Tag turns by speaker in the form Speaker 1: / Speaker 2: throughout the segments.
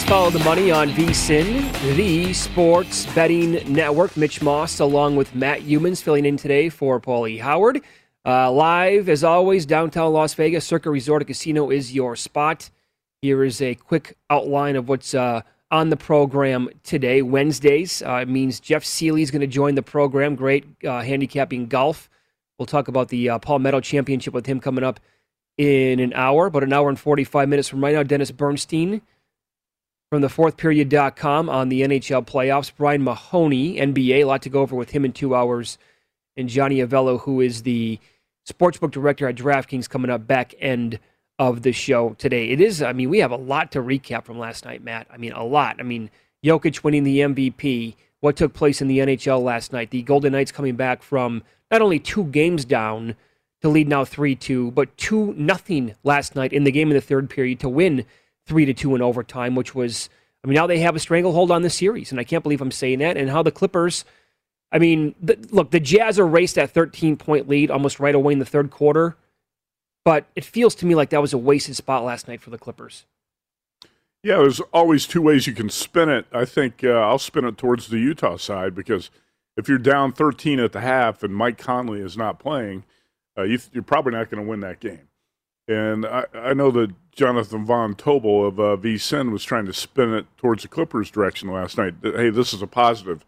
Speaker 1: Is Follow the Money on VSIN, the sports betting network. Mitch Moss, along with Matt Youmans, filling in today for Pauly Howard. Uh, live, as always, downtown Las Vegas, Circa Resort and Casino is your spot. Here is a quick outline of what's uh, on the program today. Wednesdays uh, means Jeff Seeley is going to join the program. Great uh, handicapping golf. We'll talk about the uh, Palmetto Championship with him coming up in an hour, about an hour and 45 minutes from right now. Dennis Bernstein from the fourthperiod.com on the NHL playoffs. Brian Mahoney, NBA, a lot to go over with him in two hours. And Johnny Avello, who is the sportsbook director at DraftKings, coming up back end of the show today. It is, I mean, we have a lot to recap from last night, Matt. I mean, a lot. I mean, Jokic winning the MVP, what took place in the NHL last night, the Golden Knights coming back from not only two games down, to lead now 3 2, but 2 nothing last night in the game in the third period to win 3 to 2 in overtime, which was, I mean, now they have a stranglehold on the series. And I can't believe I'm saying that. And how the Clippers, I mean, the, look, the Jazz erased that 13 point lead almost right away in the third quarter. But it feels to me like that was a wasted spot last night for the Clippers.
Speaker 2: Yeah, there's always two ways you can spin it. I think uh, I'll spin it towards the Utah side because if you're down 13 at the half and Mike Conley is not playing, uh, you, are probably not going to win that game. And I, I, know that Jonathan Von Tobel of uh, VSIN was trying to spin it towards the Clippers' direction last night. Hey, this is a positive.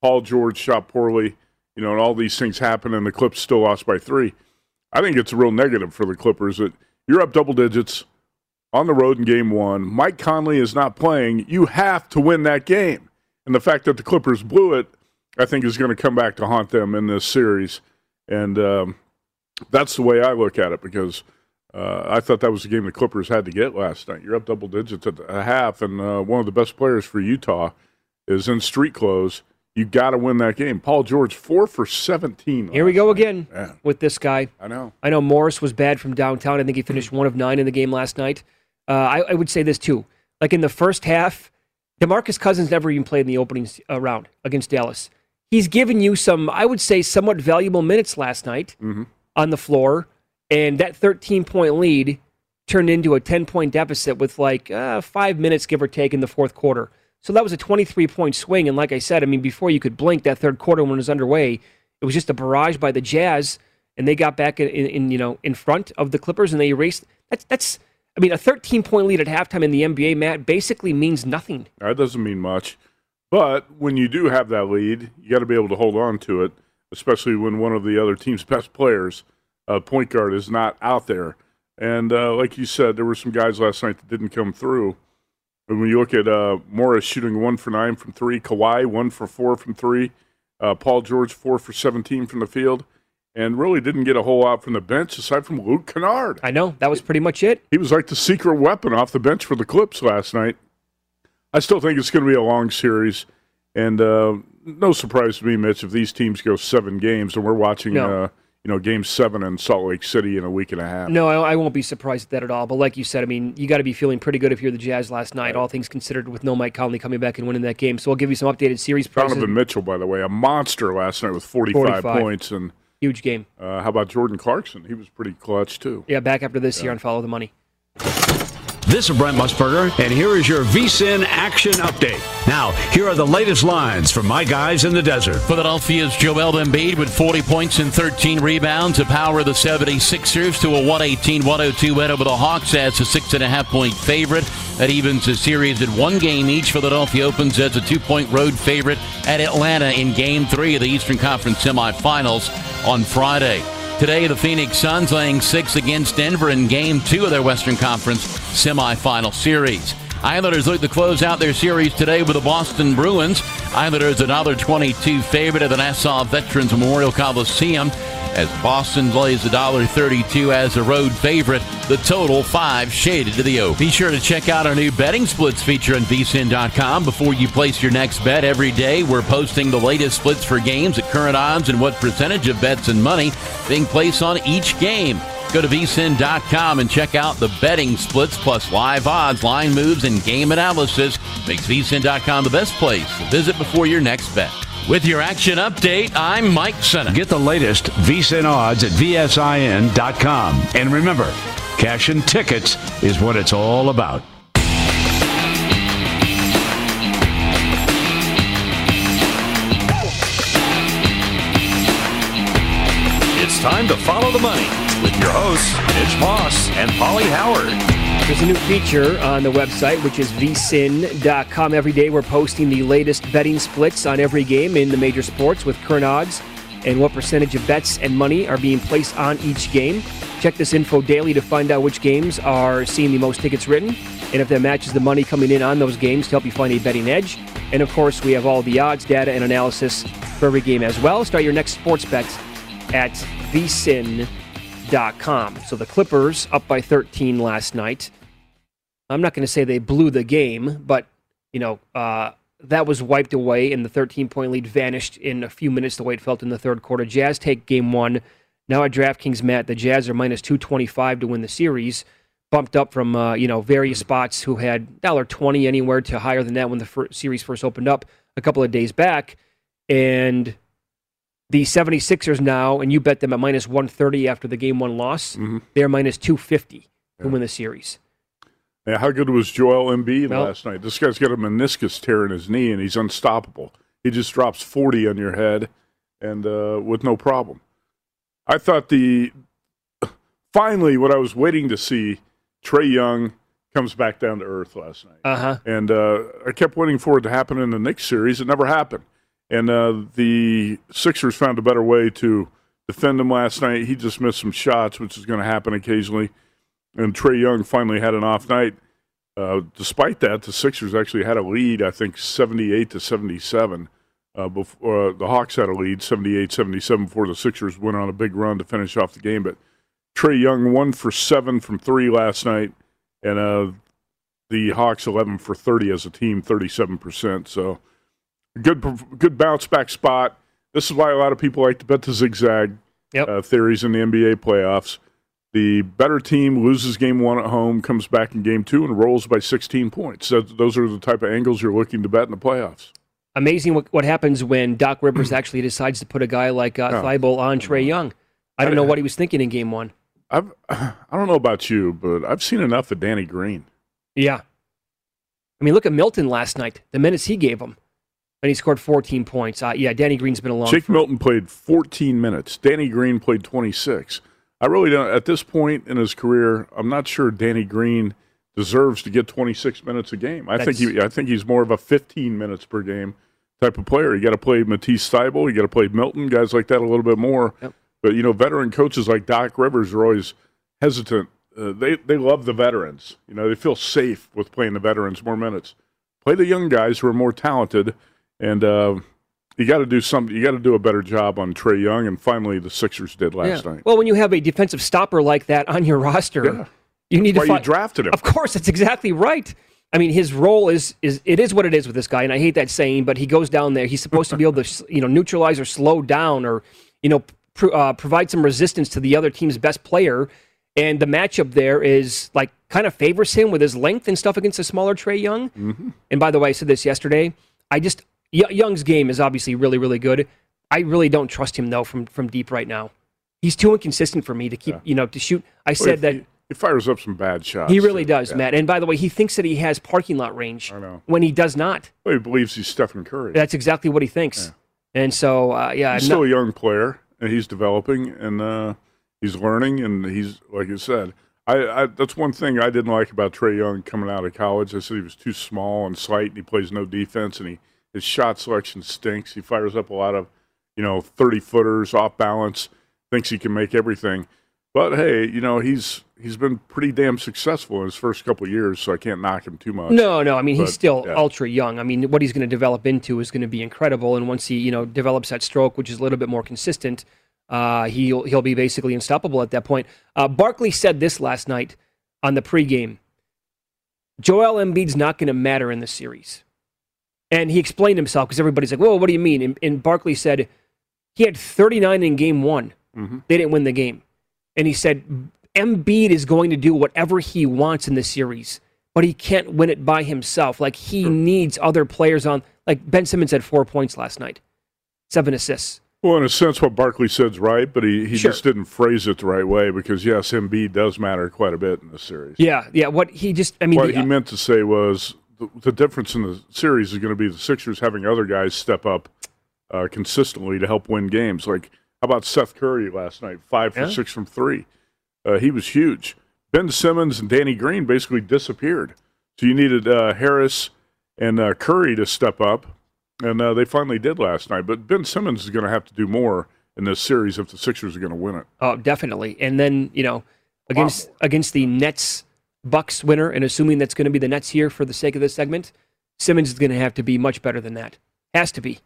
Speaker 2: Paul George shot poorly, you know, and all these things happen, and the Clips still lost by three. I think it's a real negative for the Clippers that you're up double digits on the road in game one. Mike Conley is not playing. You have to win that game. And the fact that the Clippers blew it, I think, is going to come back to haunt them in this series. And um, that's the way I look at it because uh, I thought that was the game the Clippers had to get last night. You're up double digits at a half, and uh, one of the best players for Utah is in street clothes. You got to win that game. Paul George, four for 17.
Speaker 1: Here we go
Speaker 2: night.
Speaker 1: again
Speaker 2: Man.
Speaker 1: with this guy.
Speaker 2: I know.
Speaker 1: I know Morris was bad from downtown. I think he finished one of nine in the game last night. Uh, I, I, would say this too. Like in the first half, Demarcus Cousins never even played in the opening uh, round against Dallas. He's given you some, I would say, somewhat valuable minutes last night.
Speaker 2: Mm-hmm
Speaker 1: on the floor, and that 13 point lead turned into a 10 point deficit with like uh, five minutes, give or take, in the fourth quarter. So that was a 23 point swing. And like I said, I mean, before you could blink, that third quarter when it was underway, it was just a barrage by the Jazz, and they got back in, in, you know in front of the Clippers, and they erased. That's that's. I mean, a 13 point lead at halftime in the NBA, Matt, basically means nothing.
Speaker 2: That doesn't mean much. But when you do have that lead, you got to be able to hold on to it, especially when one of the other team's best players, uh, point guard, is not out there. And uh, like you said, there were some guys last night that didn't come through. And when you look at uh, Morris shooting one for nine from three, Kawhi one for four from three, uh, Paul George four for 17 from the field, and really didn't get a whole lot from the bench aside from Luke Kennard.
Speaker 1: I know. That was pretty much it.
Speaker 2: He was like the secret weapon off the bench for the Clips last night. I still think it's going to be a long series, and uh, no surprise to me, Mitch, if these teams go seven games, and we're watching,
Speaker 1: No.
Speaker 2: You know, Game Seven in Salt Lake City in a week and a half.
Speaker 1: No, I, I won't be surprised at that at all. But like you said, I mean, you got to be feeling pretty good if you're the Jazz last night, all things considered, with no Mike Conley coming back and winning that game. So I'll give you some updated series prices.
Speaker 2: Donovan Mitchell, by the way, a monster last night with 45,
Speaker 1: 45.
Speaker 2: points, and
Speaker 1: Huge game.
Speaker 2: uh, how about Jordan Clarkson? He was pretty clutch too.
Speaker 1: Yeah, back after this year on Follow the Money.
Speaker 3: This is Brent Musburger, and here is your VSIN action update. Now, here are the latest lines from my guys in the desert.
Speaker 4: Philadelphia's Joel Embiid with 40 points and 13 rebounds to power the 76ers to a 118-102 win over the Hawks as a six and a half point favorite. That evens the series at one game each. Philadelphia opens as a two-point road favorite at Atlanta in Game Three of the Eastern Conference semifinals on Friday. Today, the Phoenix Suns laying six against Denver in Game Two of their Western Conference semifinal series. Islanders look to close out their series today with the Boston Bruins. Islanders another 22 favorite at the Nassau Veterans Memorial Coliseum as Boston lays $1.32 as a road favorite. The total five shaded to the over. Be sure to check out our new betting splits feature on vsin.com before you place your next bet every day. We're posting the latest splits for games at current odds and what percentage of bets and money being placed on each game. Go to vsin.com and check out the betting splits plus live odds, line moves, and game analysis. Makes vsin.com the best place to visit before your next bet. With your action update, I'm Mike Senna.
Speaker 3: Get the latest VSIN odds at VSIN.com. And remember, cash and tickets is what it's all about.
Speaker 5: It's time to follow the money with your hosts, Mitch Moss and Pauly Howard.
Speaker 1: There's a new feature on the website, which is vsin.com. Every day we're posting the latest betting splits on every game in the major sports with current odds and what percentage of bets and money are being placed on each game. Check this info daily to find out which games are seeing the most tickets written and if that matches the money coming in on those games to help you find a betting edge. And of course, we have all the odds, data, and analysis for every game as well. Start your next sports bet at vsin.com. So the Clippers up by 13 last night. I'm not going to say they blew the game, but you know uh, that was wiped away, and the 13 point lead vanished in a few minutes. The way it felt in the third quarter. Jazz take game one. Now at DraftKings, Matt, the Jazz are minus 225 to win the series, bumped up from uh, you know various spots who had dollar 20 anywhere to higher than that when the series first opened up a couple of days back, and the 76ers now, and you bet them at minus 130 after the game one loss. They're minus 250 to win the series.
Speaker 2: Yeah, how good was Joel Embiid
Speaker 1: Well-
Speaker 2: last night? This guy's got a meniscus tear in his knee, and he's unstoppable. He just drops forty on your head, and uh, with no problem. I thought the finally what I was waiting to see, Trae Young comes back down to earth last night,
Speaker 1: Uh huh.
Speaker 2: and uh, I kept waiting for it to happen in the Knicks series. It never happened, and uh, the Sixers found a better way to defend him last night. He just missed some shots, which is going to happen occasionally and Trae Young finally had an off night. Uh, despite that, the Sixers actually had a lead, I think 78 to 77. Uh, before, uh, the Hawks had a lead 78 77 before the Sixers went on a big run to finish off the game. But Trae Young, one for seven from three last night, and uh, the Hawks 11 for 30 as a team, 37%. So good, good bounce back spot. This is why a lot of people like to bet the zigzag
Speaker 1: Yep.
Speaker 2: uh, theories in the NBA playoffs. The better team loses game one at home, comes back in game two, and rolls by 16 points. So those are the type of angles you're looking to bet in the playoffs.
Speaker 1: amazing what, what happens when Doc Rivers actually decides to put a guy like uh,
Speaker 2: Oh.
Speaker 1: Thybulle on Trae Young. I don't know what he was thinking in game one.
Speaker 2: I've, I don't know about you, but I've seen enough of Danny Green.
Speaker 1: Yeah. I mean, look at Milton last night, the minutes he gave him. And he scored 14 points. Uh, yeah, Danny Green's been along.
Speaker 2: Shake
Speaker 1: for-
Speaker 2: Milton played 14 minutes. Danny Green played 26. I really don't. At this point in his career, I'm not sure Danny Green deserves to get 26 minutes a game. I think he, I think he's more of a 15 minutes per game type of player. You got to play Matisse Thybulle. you got to play Milton, guys like that a little bit more.
Speaker 1: Yep.
Speaker 2: But you know, veteran coaches like Doc Rivers are always hesitant. Uh, they they love the veterans. You know, they feel safe with playing the veterans more minutes. Play the young guys who are more talented, and uh, you got to do some. You got to do a better job on Trae Young, and finally the Sixers did last
Speaker 1: Yeah.
Speaker 2: night.
Speaker 1: Well, when you have a defensive stopper like that on your roster,
Speaker 2: Yeah.
Speaker 1: you need
Speaker 2: That's
Speaker 1: to
Speaker 2: why
Speaker 1: fi-
Speaker 2: you drafted him.
Speaker 1: Of course, that's exactly right. I mean, his role is is it is what it is with this guy, and I hate that saying, but he goes down there. He's supposed to be able to you know neutralize or slow down or you know pr- uh, provide some resistance to the other team's best player. And the matchup there is like kind of favors him with his length and stuff against a smaller Trae Young.
Speaker 2: Mm-hmm.
Speaker 1: And by the way, I said this yesterday. I just Young's game is obviously really really good. I really don't trust him though from from deep right now. He's too inconsistent for me to keep you know to shoot. I
Speaker 2: Well,
Speaker 1: said that.
Speaker 2: he, he fires up some bad shots.
Speaker 1: He really
Speaker 2: too.
Speaker 1: does,
Speaker 2: Yeah.
Speaker 1: Matt. And by the way, he thinks that he has parking lot range
Speaker 2: I know.
Speaker 1: when he does not.
Speaker 2: Well, he believes he's Stephen Curry.
Speaker 1: That's exactly what he thinks. And so, uh, yeah,
Speaker 2: he's still a young player, and he's developing, and uh, he's learning, and he's like you said. I, I that's one thing I didn't like about Trae Young coming out of college. I said he was too small and slight, and he plays no defense, and he his shot selection stinks. He fires up a lot of, you know, thirty footers off balance. Thinks he can make everything, but hey, you know he's he's been pretty damn successful in his first couple of years, so I can't knock him too much.
Speaker 1: no, no. I mean, he's still
Speaker 2: yeah.
Speaker 1: ultra young. I mean, what he's going to develop into is going to be incredible. And once he, you know, develops that stroke, which is a little bit more consistent, uh, he'll he'll be basically unstoppable at that point. Uh, Barkley said this last night on the pregame. Joel Embiid's not going to matter in the series, and he explained himself because everybody's like, "Well, what do you mean?" And, and Barkley said he had 39 in game one. Mm-hmm. They didn't win the game. And he said, Embiid is going to do whatever he wants in the series, but he can't win it by himself. Like, he needs other players on. Like, Ben Simmons had four points last night, seven assists.
Speaker 2: Well, in a sense, what Barkley said's right, but he, he
Speaker 1: Sure.
Speaker 2: just didn't phrase it the right way because, yes, Embiid does matter quite a bit in this series.
Speaker 1: Yeah, yeah. What he just, I mean,
Speaker 2: what
Speaker 1: the-
Speaker 2: he uh, meant to say was the, the difference in the series is going to be the Sixers having other guys step up uh, consistently to help win games. Like, how about Seth Curry last night? Five for
Speaker 1: Yeah.
Speaker 2: six from three. Uh, he was huge. Ben Simmons and Danny Green basically disappeared. So you needed uh, Harris and uh, Curry to step up, and uh, they finally did last night. But Ben Simmons is going to have to do more in this series if the Sixers are going to win it.
Speaker 1: Oh, definitely. And then you know, against against the Nets Bucks winner, and assuming that's going to be the Nets here for the sake of this segment, Simmons is going to have to be much better than that. Has to be.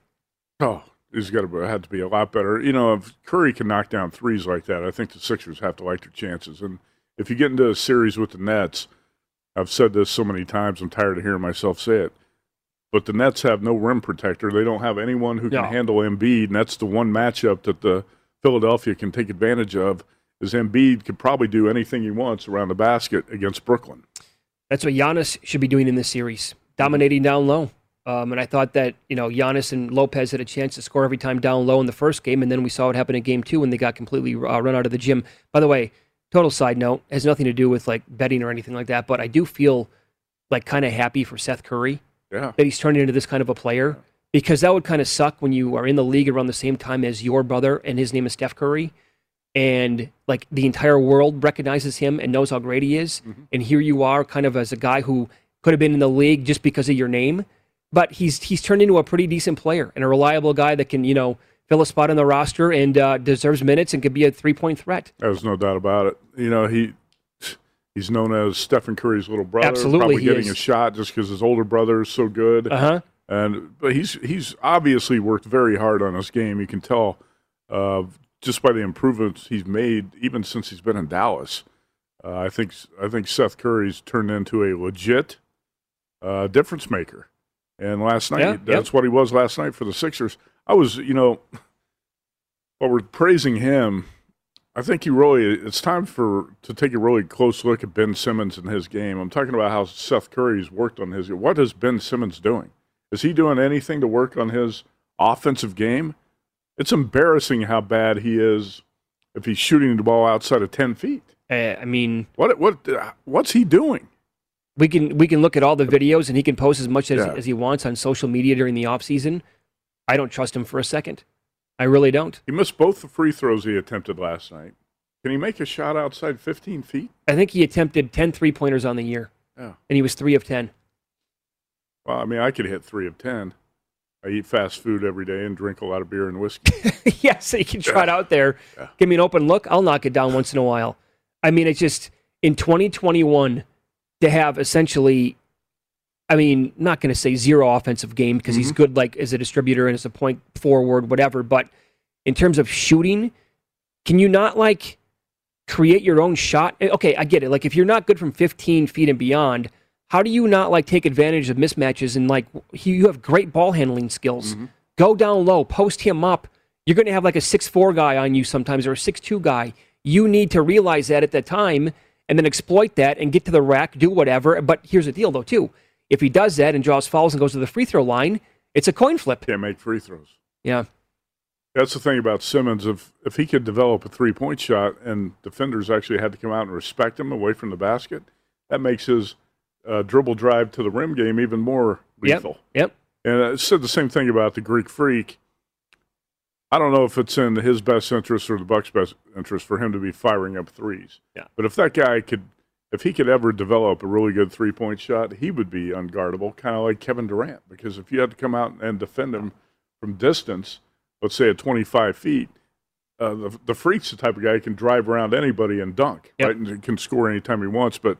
Speaker 2: Oh, he's got to have to be a lot better. You know, if Curry can knock down threes like that, I think the Sixers have to like their chances. And if you get into a series with the Nets, I've said this so many times, I'm tired of hearing myself say it. But the Nets have no rim protector. They don't have anyone who can
Speaker 1: No.
Speaker 2: handle Embiid, and that's the one matchup that the Philadelphia can take advantage of. Is Embiid could probably do anything he wants around the basket against Brooklyn.
Speaker 1: That's what Giannis should be doing in this series, dominating down low. Um, and I thought that you know Giannis and Lopez had a chance to score every time down low in the first game, and then we saw what happened in game two when they got completely uh, run out of the gym. By the way, total side note has nothing to do with like betting or anything like that, but I do feel like kind of happy for Seth Curry
Speaker 2: Yeah.
Speaker 1: that he's turning into this kind of a player because that would kind of suck when you are in the league around the same time as your brother and his name is Steph Curry and like the entire world recognizes him and knows how great he is and here you are kind of as a guy who could have been in the league just because of your name but he's he's turned into a pretty decent player and a reliable guy that can you know fill a spot on the roster and uh, deserves minutes and could be a three-point threat
Speaker 2: There's no doubt about it. You know, he he's known as Stephen Curry's little brother.
Speaker 1: Absolutely,
Speaker 2: probably getting
Speaker 1: is.
Speaker 2: a shot just because his older brother is so good.
Speaker 1: uh-huh
Speaker 2: And but he's he's obviously worked very hard on his game. You can tell uh, just by the improvements he's made, even since he's been in Dallas. Uh, I think I think Seth Curry's turned into a legit uh, difference maker. And last night,
Speaker 1: Yeah, yep.
Speaker 2: that's what he was last night for the Sixers. I was, you know, while we're praising him, I think he really it's time for to take a really close look at Ben Simmons and his game. I'm talking about how Seth Curry's worked on his. What is Ben Simmons doing? Is he doing anything to work on his offensive game? It's embarrassing how bad he is if he's shooting the ball outside of ten feet.
Speaker 1: uh, i mean
Speaker 2: What what what's he doing?
Speaker 1: we can we can look at all the videos and he can post as much as,
Speaker 2: Yeah.
Speaker 1: as he wants on social media during the offseason. I don't trust him for a second. I really don't.
Speaker 2: He missed both the free throws he attempted last night. Can he make a shot outside 15 feet?
Speaker 1: I think he attempted 10 three pointers on the year,
Speaker 2: Yeah.
Speaker 1: and he was three of 10.
Speaker 2: Well, I mean, I could hit three of 10. I eat fast food every day and drink a lot of beer and whiskey.
Speaker 1: yeah, so you can try it out there. Give me an open look. I'll knock it down once in a while. I mean, it's just in 2021 to have essentially, I mean, not going to say zero offensive game because he's good like as a distributor and as a point forward, whatever. But in terms of shooting, can you not like create your own shot? Eh, Okay, I get it. Like if you're not good from 15 feet and beyond, how do you not like take advantage of mismatches and like he- you have great ball handling skills? Mm-hmm. Go down low, post him up. You're going to have like a six four guy on you sometimes or a six two guy. You need to realize that at the time and then exploit that and get to the rack, do whatever. But here's the deal though too: if he does that and draws fouls and goes to the free throw line, it's a coin flip.
Speaker 2: Can't make free throws.
Speaker 1: Yeah,
Speaker 2: That's the thing about Simmons. If if he could develop a three point shot and defenders actually had to come out and respect him away from the basket, that makes his uh, dribble drive to the rim game even more lethal.
Speaker 1: yep.
Speaker 2: And I said the same thing about the Greek Freak. I don't know if it's in his best interest or the Bucks' best interest for him to be firing up threes.
Speaker 1: Yeah.
Speaker 2: But if that guy could, if he could ever develop a really good three point shot, he would be unguardable, kind of like Kevin Durant. Because if you had to come out and defend him from distance, let's say at 25 feet, uh, the, the Freak's the type of guy who can drive around anybody and dunk,
Speaker 1: Yep.
Speaker 2: right? And can score anytime he wants. But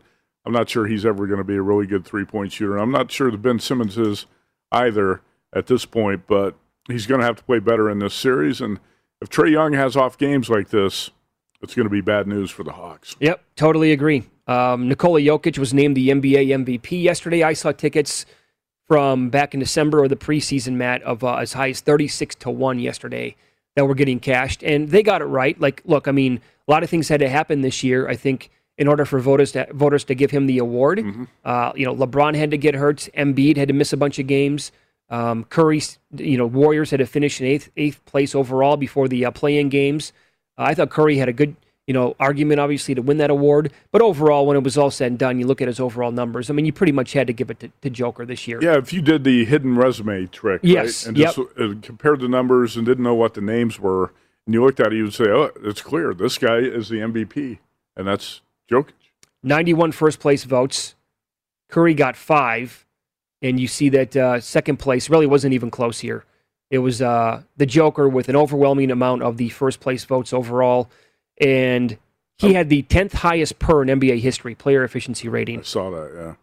Speaker 2: I'm not sure he's ever going to be a really good three point shooter. I'm not sure that Ben Simmons is either at this point, but he's going to have to play better in this series. And if Trae Young has off games like this, it's going to be bad news for the Hawks.
Speaker 1: Yep, totally agree. Um, Nikola Jokic was named the NBA MVP yesterday. I saw tickets from back in December or the preseason, Matt, of uh, as high as 36 to 1 yesterday that were getting cashed. And they got it right. Like, look, I mean, a lot of things had to happen this year, I think, in order for voters to, voters to give him the award. Uh, you know, LeBron had to get hurt. Embiid had to miss a bunch of games. Um, Curry, you know, Warriors had to finish in eighth, eighth place overall before the uh, play-in games. Uh, I thought Curry had a good, you know, argument obviously to win that award. But overall, when it was all said and done, you look at his overall numbers. I mean, you pretty much had to give it to, to Joker this year.
Speaker 2: Yeah, if you did the hidden resume trick,
Speaker 1: Yes,
Speaker 2: right, and just
Speaker 1: yep.
Speaker 2: compared the numbers and didn't know what the names were, and you looked at it, you would say, "Oh, it's clear. This guy is the MVP," and that's Jokic.
Speaker 1: 91 first place votes. Curry got five. And you see that uh, second place really wasn't even close here. It was uh, the Joker with an overwhelming amount of the first place votes overall. And he had the 10th highest per in NBA history player efficiency rating.
Speaker 2: I saw that. Yeah.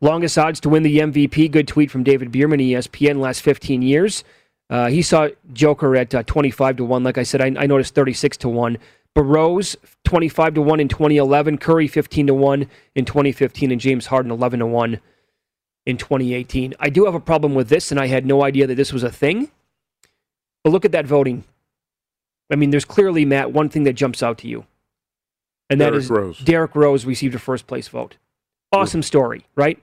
Speaker 1: Longest odds to win the MVP. Good tweet from David Bierman, ESPN, last 15 years. Uh, he saw Joker at uh, 25 to 1. Like I said, I, I noticed 36 to 1. Burrows, 25 to 1 in 2011. Curry, 15 to 1 in 2015. And James Harden, 11 to 1 in 2018. I do have a problem with this, and I had no idea that this was a thing. But look at that voting. I mean, there's clearly, Matt, one thing that jumps out to you. And that
Speaker 2: Derrick
Speaker 1: is
Speaker 2: Rose.
Speaker 1: Derrick Rose received a first place vote. Awesome story, right?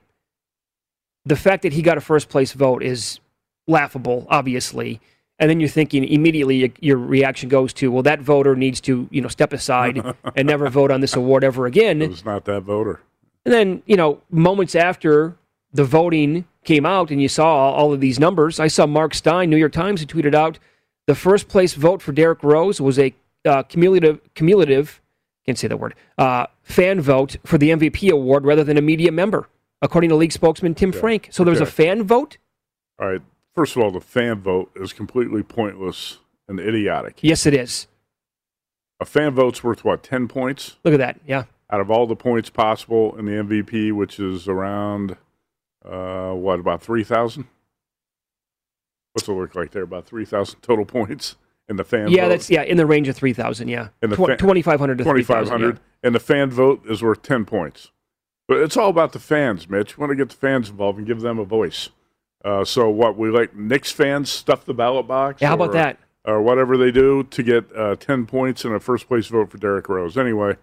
Speaker 1: The fact that he got a first place vote is laughable, obviously. And then you're thinking immediately your reaction goes to, well, that voter needs to, you know, step aside and never vote on this award ever again.
Speaker 2: It was not that voter.
Speaker 1: And then, you know, moments after the voting came out and you saw all of these numbers, I saw Mark Stein, New York Times, who tweeted out the first place vote for Derrick Rose was a uh, cumulative, cumulative, can't say that word, uh, fan vote for the MVP award rather than a media member, according to league spokesman Tim Frank. So there was a fan vote?
Speaker 2: All right. First of all, the fan vote is completely pointless and idiotic.
Speaker 1: Yes, it is.
Speaker 2: A fan vote's worth what? Ten points
Speaker 1: Look at that. Yeah.
Speaker 2: out of all the points possible in the MVP, which is around uh, what about three thousand? What's it look like there? About three thousand total points in the fan.
Speaker 1: Yeah,
Speaker 2: vote.
Speaker 1: that's yeah in the range of three thousand. Yeah,
Speaker 2: And the
Speaker 1: Tw-
Speaker 2: fa-
Speaker 1: twenty five hundred to
Speaker 2: twenty
Speaker 1: three
Speaker 2: five
Speaker 1: thousand.
Speaker 2: hundred, and the fan vote is worth ten points. But it's all about the fans, Mitch. We want to get the fans involved and give them a voice. Uh, so what we like Knicks fans stuff the ballot box.
Speaker 1: Yeah, how about
Speaker 2: or-
Speaker 1: that?
Speaker 2: Or whatever they do to get uh, ten points and a first place vote for Derrick Rose. Anyway,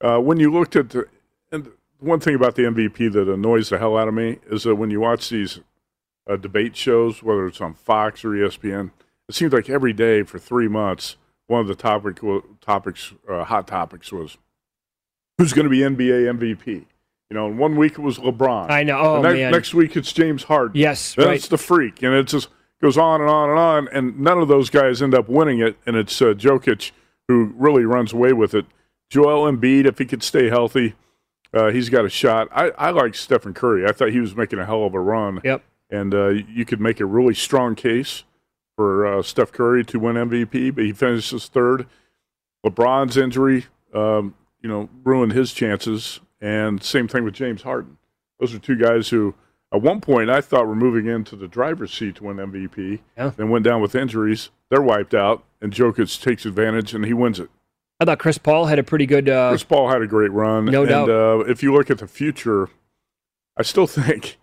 Speaker 2: uh, when you looked at the and one thing about the MVP that annoys the hell out of me is that when you watch these uh, debate shows, whether it's on Fox or ESPN, it seems like every day for three months, one of the topic topics, uh, hot topics, was who's going to be NBA MVP. You know, and one week it was LeBron.
Speaker 1: I know. Oh
Speaker 2: next,
Speaker 1: man.
Speaker 2: next week it's James Harden.
Speaker 1: yes.
Speaker 2: Then
Speaker 1: Right.
Speaker 2: it's the freak, and it just goes on and on and on, and none of those guys end up winning it, and it's uh, Jokic who really runs away with it. Joel Embiid, if he could stay healthy, uh, he's got a shot. I, I like Stephen Curry. I thought he was making a hell of a run.
Speaker 1: Yep.
Speaker 2: And uh, you could make a really strong case for uh, Steph Curry to win MVP, but he finishes third. LeBron's injury, um, you know, ruined his chances. And same thing with James Harden. Those are two guys who, at one point, I thought were moving into the driver's seat to win MVP.
Speaker 1: Yeah.
Speaker 2: Then went down with injuries. They're wiped out, and Jokic takes advantage and he wins it.
Speaker 1: I thought Chris Paul had a pretty good. Uh,
Speaker 2: Chris Paul had a great run.
Speaker 1: No
Speaker 2: and,
Speaker 1: doubt.
Speaker 2: Uh, if you look at the future, I still think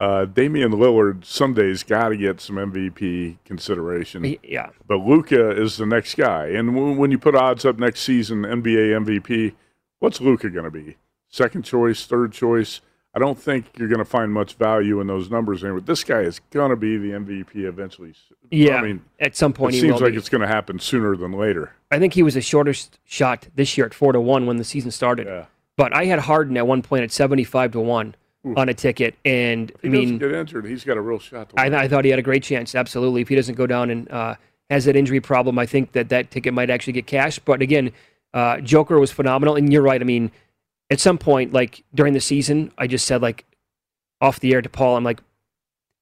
Speaker 2: uh, Damian Lillard some days got to get some MVP consideration.
Speaker 1: yeah.
Speaker 2: But Luka is the next guy. And w- when you put odds up next season, NBA MVP, what's Luka going to be? Second choice, third choice? I don't think you're going to find much value in those numbers anyway. This guy is going to be the MVP eventually.
Speaker 1: Yeah.
Speaker 2: I mean,
Speaker 1: at some point,
Speaker 2: it seems like
Speaker 1: be.
Speaker 2: it's going to happen sooner than later.
Speaker 1: I think he was the shortest shot this year at four to one when the season started.
Speaker 2: Yeah.
Speaker 1: But I had Harden at one point at seventy five to one on a ticket, and I mean,
Speaker 2: get injured, he's got a real shot to
Speaker 1: I. I thought he had a great chance. Absolutely, if he doesn't go down and uh, has that injury problem, I think that that ticket might actually get cashed. But again, uh, Joker was phenomenal, and you're right. I mean, at some point, like during the season, I just said like off the air to Paul, I'm like,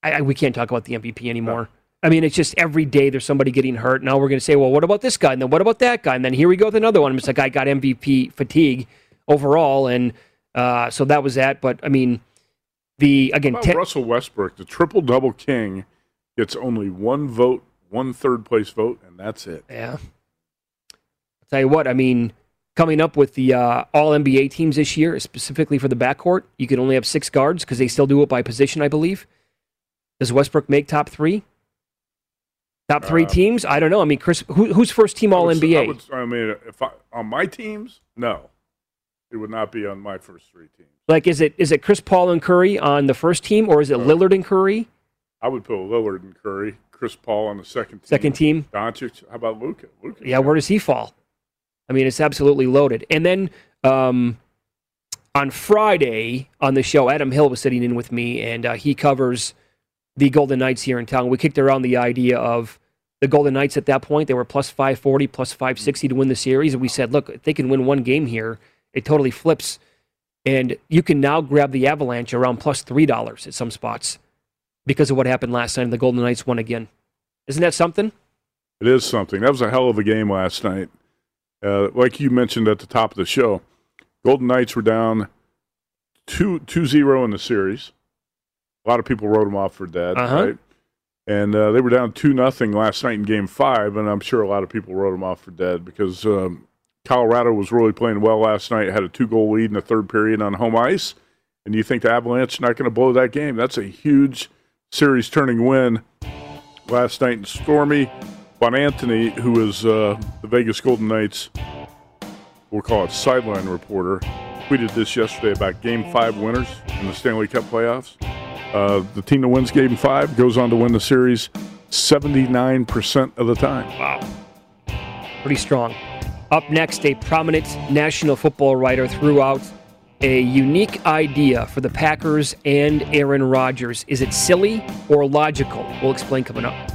Speaker 1: I, I, we can't talk about the MVP anymore. I mean, it's just every day there's somebody getting hurt. Now we're going to say, well, what about this guy? And then what about that guy? And then here we go with another one. It's like I got MVP fatigue overall, and uh, so that was that. But I mean, the again, ten-
Speaker 2: Russell Westbrook, the triple double king, gets only one vote, one third place vote, and that's it.
Speaker 1: Yeah. I'll tell you what, I mean, coming up with the uh, all NBA teams this year, specifically for the backcourt, you can only have six guards because they still do it by position, I believe. Does Westbrook make top three? Top three
Speaker 2: Uh,
Speaker 1: teams? I don't know. I mean, Chris, who, who's first team
Speaker 2: I
Speaker 1: All
Speaker 2: I,
Speaker 1: NBA?
Speaker 2: would, I mean, if I, on my teams, no, it would not be on my first three teams.
Speaker 1: Like, is it is it Chris Paul and Curry on the first team, or is it
Speaker 2: Uh,
Speaker 1: Lillard and Curry
Speaker 2: I would put Lillard and Curry, Chris Paul on the second team.
Speaker 1: second team?
Speaker 2: Doncic. How about Luka? Luka.
Speaker 1: Yeah, where does he fall? I mean, it's absolutely loaded. And then um, on Friday on the show, Adam Hill was sitting in with me, and uh, he covers the Golden Knights here in town. We kicked around the idea of the Golden Knights at that point. They were plus 540, plus 560 to win the series. And we said, look, if they can win one game here, it totally flips. And you can now grab the Avalanche around plus $3 at some spots because of what happened last time. The Golden Knights won again. Isn't that something?
Speaker 2: It is something. That was a hell of a game last night. Uh, like you mentioned at the top of the show, Golden Knights were down 2 2 0 in the series. A lot of people wrote them off for dead,
Speaker 1: Uh-huh.
Speaker 2: right? And uh, they were down 2 nothing last night in game five, and I'm sure a lot of people wrote them off for dead because um, Colorado was really playing well last night, had a two goal lead in the third period on home ice. And you think the Avalanche not going to blow that game? That's a huge series turning win last night in Stormy. Bon Anthony, who is uh, the Vegas Golden Knights, we'll call it sideline reporter, tweeted this yesterday about Game Five winners in the Stanley Cup playoffs. Uh, the team that wins Game Five goes on to win the series 79% of the time.
Speaker 1: Wow. Pretty strong. Up next, a prominent national football writer threw out a unique idea for the Packers and Aaron Rodgers. Is it silly or logical? We'll explain coming up.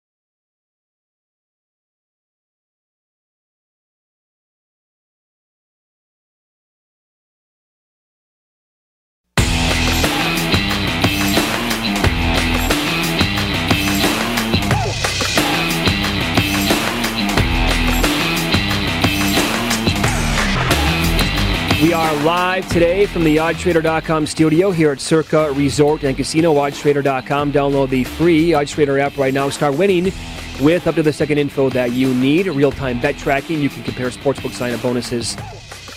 Speaker 1: Live today from the OddsTrader.com studio here at Circa Resort and Casino. OddsTrader.com. Download the free OddsTrader app right now. Start winning with up to the second info that you need. Real-time bet tracking. You can compare sportsbook sign-up bonuses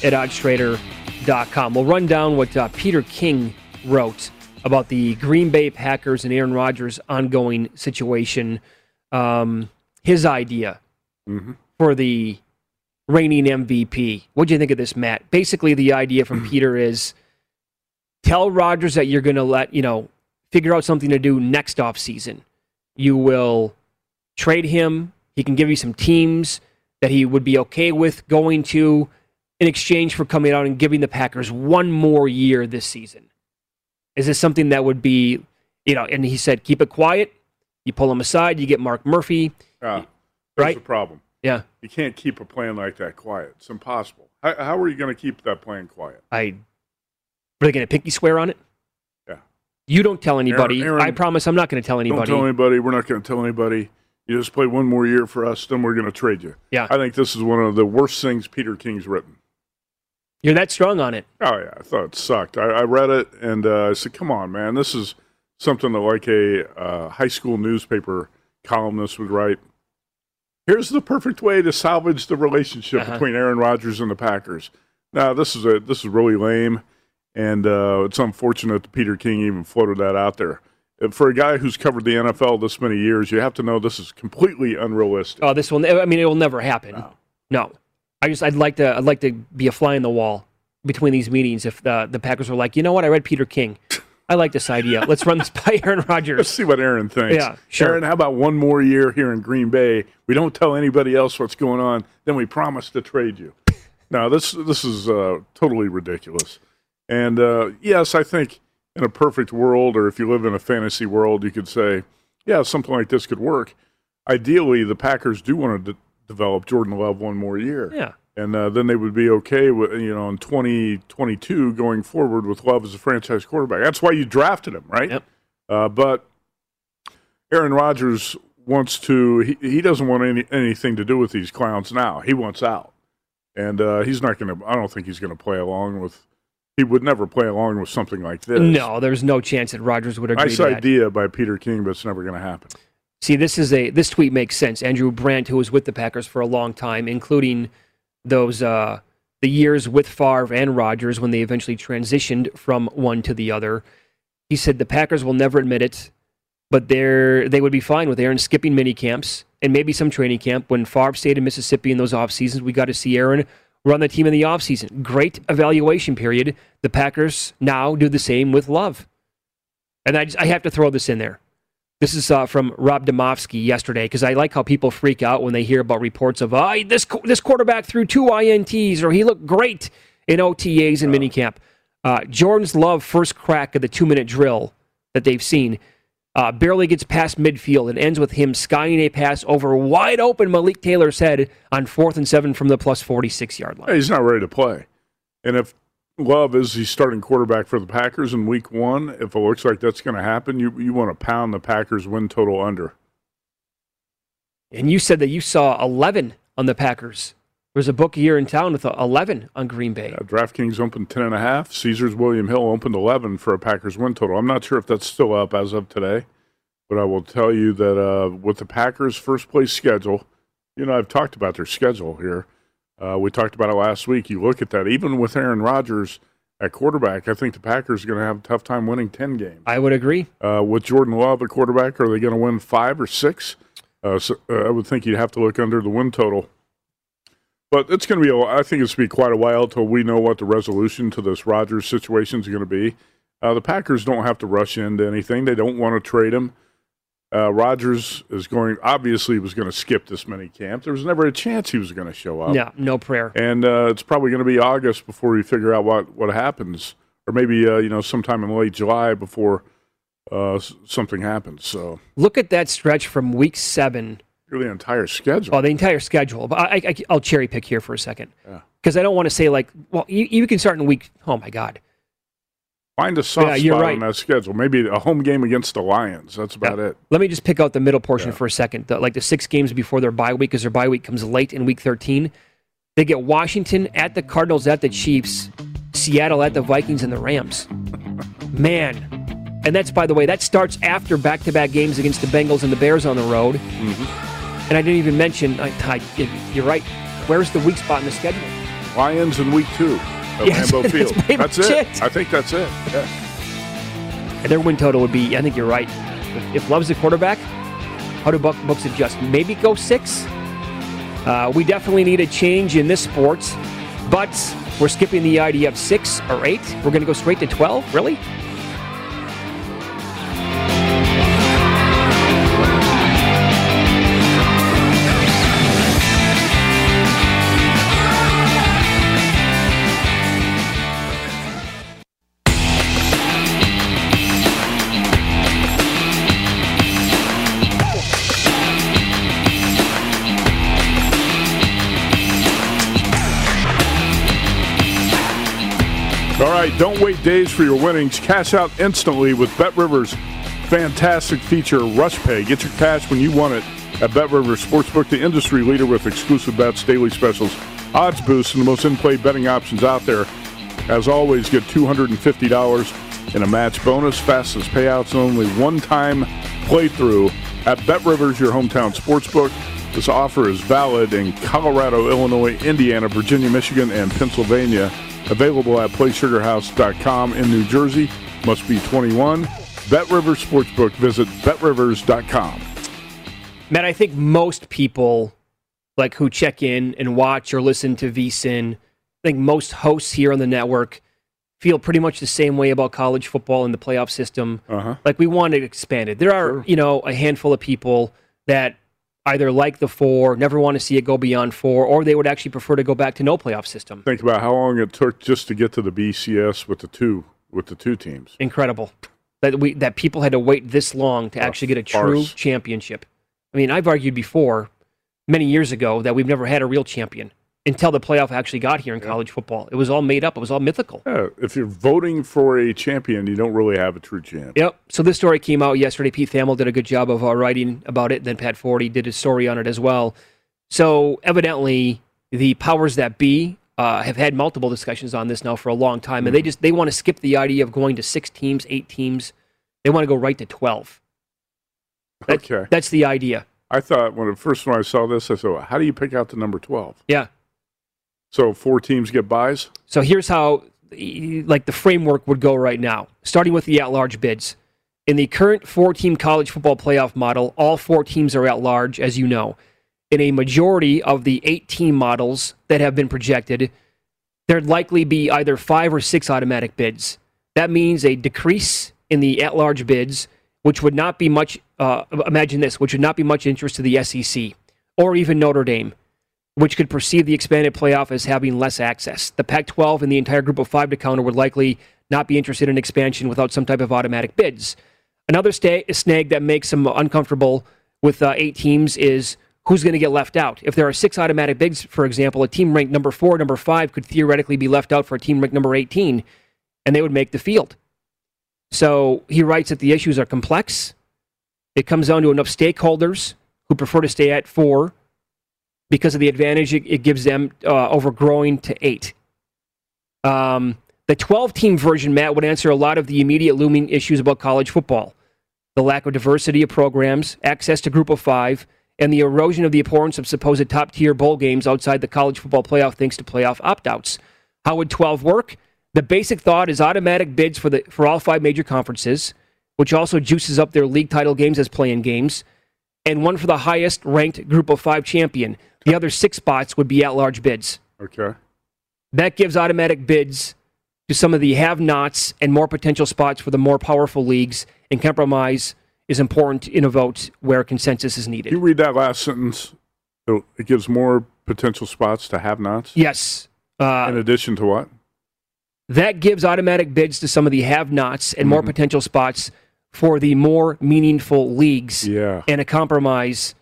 Speaker 1: at OddsTrader.com. We'll run down what uh, Peter King wrote about the Green Bay Packers and Aaron Rodgers' ongoing situation. Um, his idea for the reigning MVP. What do you think of this, Matt? Basically, the idea from Peter is tell Rodgers that you're going to let, you know, figure out something to do next offseason. You will trade him. He can give you some teams that he would be okay with going to in exchange for coming out and giving the Packers one more year this season. Is this something that would be, you know, and he said, keep it quiet. You pull him aside, you get Mark Murphy.
Speaker 2: Yeah,
Speaker 1: Right?
Speaker 2: Problem.
Speaker 1: Yeah.
Speaker 2: You can't keep a plan like that quiet. It's impossible. How, how are you going to keep that plan quiet?
Speaker 1: I are they going to pinky swear on it?
Speaker 2: Yeah.
Speaker 1: You don't tell anybody.
Speaker 2: Aaron-
Speaker 1: I promise I'm not going to tell anybody.
Speaker 2: Don't tell anybody. We're not going to tell anybody. You just play one more year for us, then we're going to trade you.
Speaker 1: Yeah.
Speaker 2: I think this is one of the worst things Peter King's written.
Speaker 1: You're that strong on it.
Speaker 2: Oh yeah, I thought it sucked. I, I read it and uh, I said, "Come on, man, this is something that like a uh, high school newspaper columnist would write." Here's the perfect way to salvage the relationship
Speaker 1: Uh-huh.
Speaker 2: between Aaron Rodgers and the Packers. Now, this is a this is really lame, and uh, it's unfortunate that Peter King even floated that out there. Uh, For a guy who's covered the NFL this many years, you have to know this is completely unrealistic.
Speaker 1: Oh, this will. I mean, it will never happen. No. I just. I'd like to. I'd like to be a fly in the wall between these meetings. If the the Packers were like, you know what, I read Peter King. I like this idea. Let's run this by Aaron Rodgers.
Speaker 2: Let's see what Aaron thinks.
Speaker 1: Yeah, sure.
Speaker 2: Aaron, how about one more year here in Green Bay? We don't tell anybody else what's going on, then we promise to trade you. Now this this is uh, totally ridiculous. And uh, yes, I think in a perfect world, or if you live in a fantasy world, you could say, yeah, something like this could work. Ideally, the Packers do want to de- develop Jordan Love one more year.
Speaker 1: Yeah.
Speaker 2: And uh, then they would be okay with you know in 2022 going forward with Love as a franchise quarterback. That's why you drafted him, right?
Speaker 1: Yep.
Speaker 2: Uh, but Aaron Rodgers wants to. He, he doesn't want any anything to do with these clowns now. He wants out, and uh, he's not going to. I don't think he's going to play along with. He would never play along with something like this.
Speaker 1: No, there's no chance that Rodgers would agree
Speaker 2: nice
Speaker 1: to that.
Speaker 2: idea by Peter King, but it's never going to happen.
Speaker 1: See, this is a this tweet makes sense. Andrew Brandt, who was with the Packers for a long time, including those uh, the years with Favre and Rodgers when they eventually transitioned from one to the other. He said the Packers will never admit it, but they're they would be fine with Aaron skipping mini camps and maybe some training camp. When Favre stayed in Mississippi in those off seasons, we got to see Aaron run the team in the off season. Great evaluation period. The Packers now do the same with Love. And I, just, I have to throw this in there. This is uh, from Rob Demovsky yesterday because I like how people freak out when they hear about reports of uh, this this quarterback threw two ints or he looked great in OTAs and minicamp. Uh, Jordan's love first crack of the two minute drill that they've seen uh, barely gets past midfield and ends with him skying a pass over wide open Malik Taylor's head on fourth and seven from the plus forty six yard line.
Speaker 2: He's not ready to play. And if Love is the starting quarterback for the Packers in Week One. If it looks like that's going to happen, you you want to pound the Packers win total under.
Speaker 1: And you said that you saw 11 on the Packers. There's a book here in town with 11 on Green Bay.
Speaker 2: Uh, DraftKings opened ten and a half. Caesars William Hill opened eleven for a Packers win total. I'm not sure if that's still up as of today, but I will tell you that uh, with the Packers' first place schedule, you know I've talked about their schedule here. Uh, we talked about it last week. You look at that, even with Aaron Rodgers at quarterback, I think the Packers are going to have a tough time winning 10 games.
Speaker 1: I would agree.
Speaker 2: Uh, with Jordan Love at quarterback, are they going to win five or six? Uh, so, uh, I would think you'd have to look under the win total. But it's going to be, a, I think it's going to be quite a while till we know what the resolution to this Rodgers situation is going to be. Uh, the Packers don't have to rush into anything. They don't want to trade him. Uh, Rodgers is going, obviously, was going to skip this mini camp. There was never a chance he was going to show up.
Speaker 1: Yeah, no prayer.
Speaker 2: And uh, it's probably going to be August before we figure out what, what happens, or maybe, uh, you know, sometime in late July before uh, something happens. So
Speaker 1: Look at that stretch from week seven.
Speaker 2: the entire schedule.
Speaker 1: Oh, the entire schedule. But I, I, I'll cherry pick here for a second.
Speaker 2: Yeah.
Speaker 1: Because I don't want to say, like, well, you, you can start in week, oh my God.
Speaker 2: Find a soft
Speaker 1: Yeah,
Speaker 2: spot
Speaker 1: right.
Speaker 2: on that schedule. Maybe a home game against the Lions. That's about it.
Speaker 1: Let me just pick out the middle portion for a second. The, like the six games before their bye week, because their bye week comes late in week 13. They get Washington at the Cardinals, at the Chiefs, Seattle at the Vikings, and the Rams. Man. And that's, by the way, that starts after back to back games against the Bengals and the Bears on the road.
Speaker 2: Mm-hmm.
Speaker 1: And I didn't even mention, I, I, you're right. Where's the weak spot in the schedule?
Speaker 2: Lions in week two at
Speaker 1: Yes,
Speaker 2: Lambeau
Speaker 1: that's
Speaker 2: Field. That's it. I think that's it. Yeah.
Speaker 1: And their win total would be, I think you're right. If, if Love's the quarterback, how do Buck, Bucks adjust? Maybe go six? Uh, we definitely need a change in this sport, but we're skipping the idea of six or eight. We're going to go straight to 12? Really?
Speaker 2: All right, don't wait days for your winnings. Cash out instantly with Bet Rivers' fantastic feature, Rush Pay. Get your cash when you want it at Bet Rivers Sportsbook, the industry leader with exclusive bets, daily specials, odds boosts, and the most in-play betting options out there. As always, get $250 in a match bonus, fastest payouts, and only one-time playthrough at Bet Rivers, your hometown sportsbook. This offer is valid in Colorado, Illinois, Indiana, Virginia, Michigan, and Pennsylvania. Available at PlaySugarHouse.com in New Jersey. Must be 21. Bet Rivers Sportsbook. Visit BetRivers.com.
Speaker 1: Matt, I think most people like who check in and watch or listen to VSIN, I think most hosts here on the network feel pretty much the same way about college football and the playoff system.
Speaker 2: Uh-huh.
Speaker 1: Like we want it expanded. There are, you know, a handful of people that either like the four, never want to see it go beyond four, or they would actually prefer to go back to no playoff system.
Speaker 2: Think about how long it took just to get to the BCS with the two with the two teams.
Speaker 1: Incredible that we that people had to wait this long to actually get a true
Speaker 2: farce.
Speaker 1: championship. I mean, I've argued before, many years ago, that we've never had a real champion until the playoff actually got here in college football. It was all made up. It was all mythical.
Speaker 2: Yeah, if you're voting for a champion, you don't really have a true champion.
Speaker 1: Yep. So this story came out yesterday. Pete Thamel did a good job of uh, writing about it. Then Pat Forde did a story on it as well. So evidently, the powers that be uh, have had multiple discussions on this now for a long time, and they just they want to skip the idea of going to six teams, eight teams. They want to go right to twelve. That-
Speaker 2: Okay.
Speaker 1: That's the idea.
Speaker 2: I thought when the first when I saw this, I thought, how do you pick out the number twelve?
Speaker 1: Yeah.
Speaker 2: So four teams get buys.
Speaker 1: So here's how, like, the framework would go right now, starting with the at-large bids. In the current four-team college football playoff model, all four teams are at large, as you know. In a majority of the eight-team models that have been projected, there'd likely be either five or six automatic bids. That means a decrease in the at-large bids, which would not be much. Uh, imagine this, which would not be much interest to the SEC or even Notre Dame which could perceive the expanded playoff as having less access. The Pac 12 and the entire group of five to counter would likely not be interested in expansion without some type of automatic bids. Another snag that makes them uncomfortable with uh, eight teams is who's going to get left out. If there are six automatic bids, for example, a team ranked number four, number five could theoretically be left out for a team ranked number 18, and they would make the field. So he writes that the issues are complex. It comes down to enough stakeholders who prefer to stay at four because of the advantage it, gives them uh, over growing to eight. Um, the 12 team version, Matt, would answer a lot of the immediate looming issues about college football the lack of diversity of programs, access to group of five, and the erosion of the importance of supposed top tier bowl games outside the college football playoff thanks to playoff opt outs. How would 12 work? The basic thought is automatic bids for, the, for all five major conferences, which also juices up their league title games as play in games, and one for the highest ranked group of five champion. The other six spots would be at large bids.
Speaker 2: Okay.
Speaker 1: That gives automatic bids to some of the have nots and more potential spots for the more powerful leagues, and compromise is important in a vote where consensus is needed.
Speaker 2: You read that last sentence. So it gives more potential spots to have nots.
Speaker 1: Yes. Uh,
Speaker 2: In addition to what?
Speaker 1: that gives automatic bids to some of the have nots and more potential spots for the more meaningful leagues.
Speaker 2: Yeah.
Speaker 1: And a compromise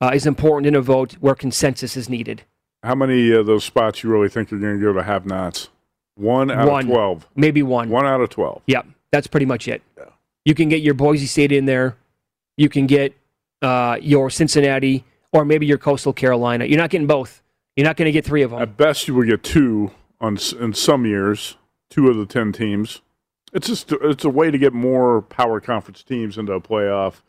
Speaker 1: uh, is important in a vote where consensus is needed.
Speaker 2: How many of those spots you really think you're going to go to have nots? One out
Speaker 1: One.
Speaker 2: of 12.
Speaker 1: Maybe one.
Speaker 2: One out of 12.
Speaker 1: Yep, that's pretty much it. You can get your Boise State in there. You can get uh, your Cincinnati or maybe your Coastal Carolina. You're not getting both. You're not going to get three of them.
Speaker 2: At best, you will get two on in some years, two of the 10 teams. It's just it's a way to get more power conference teams into a playoff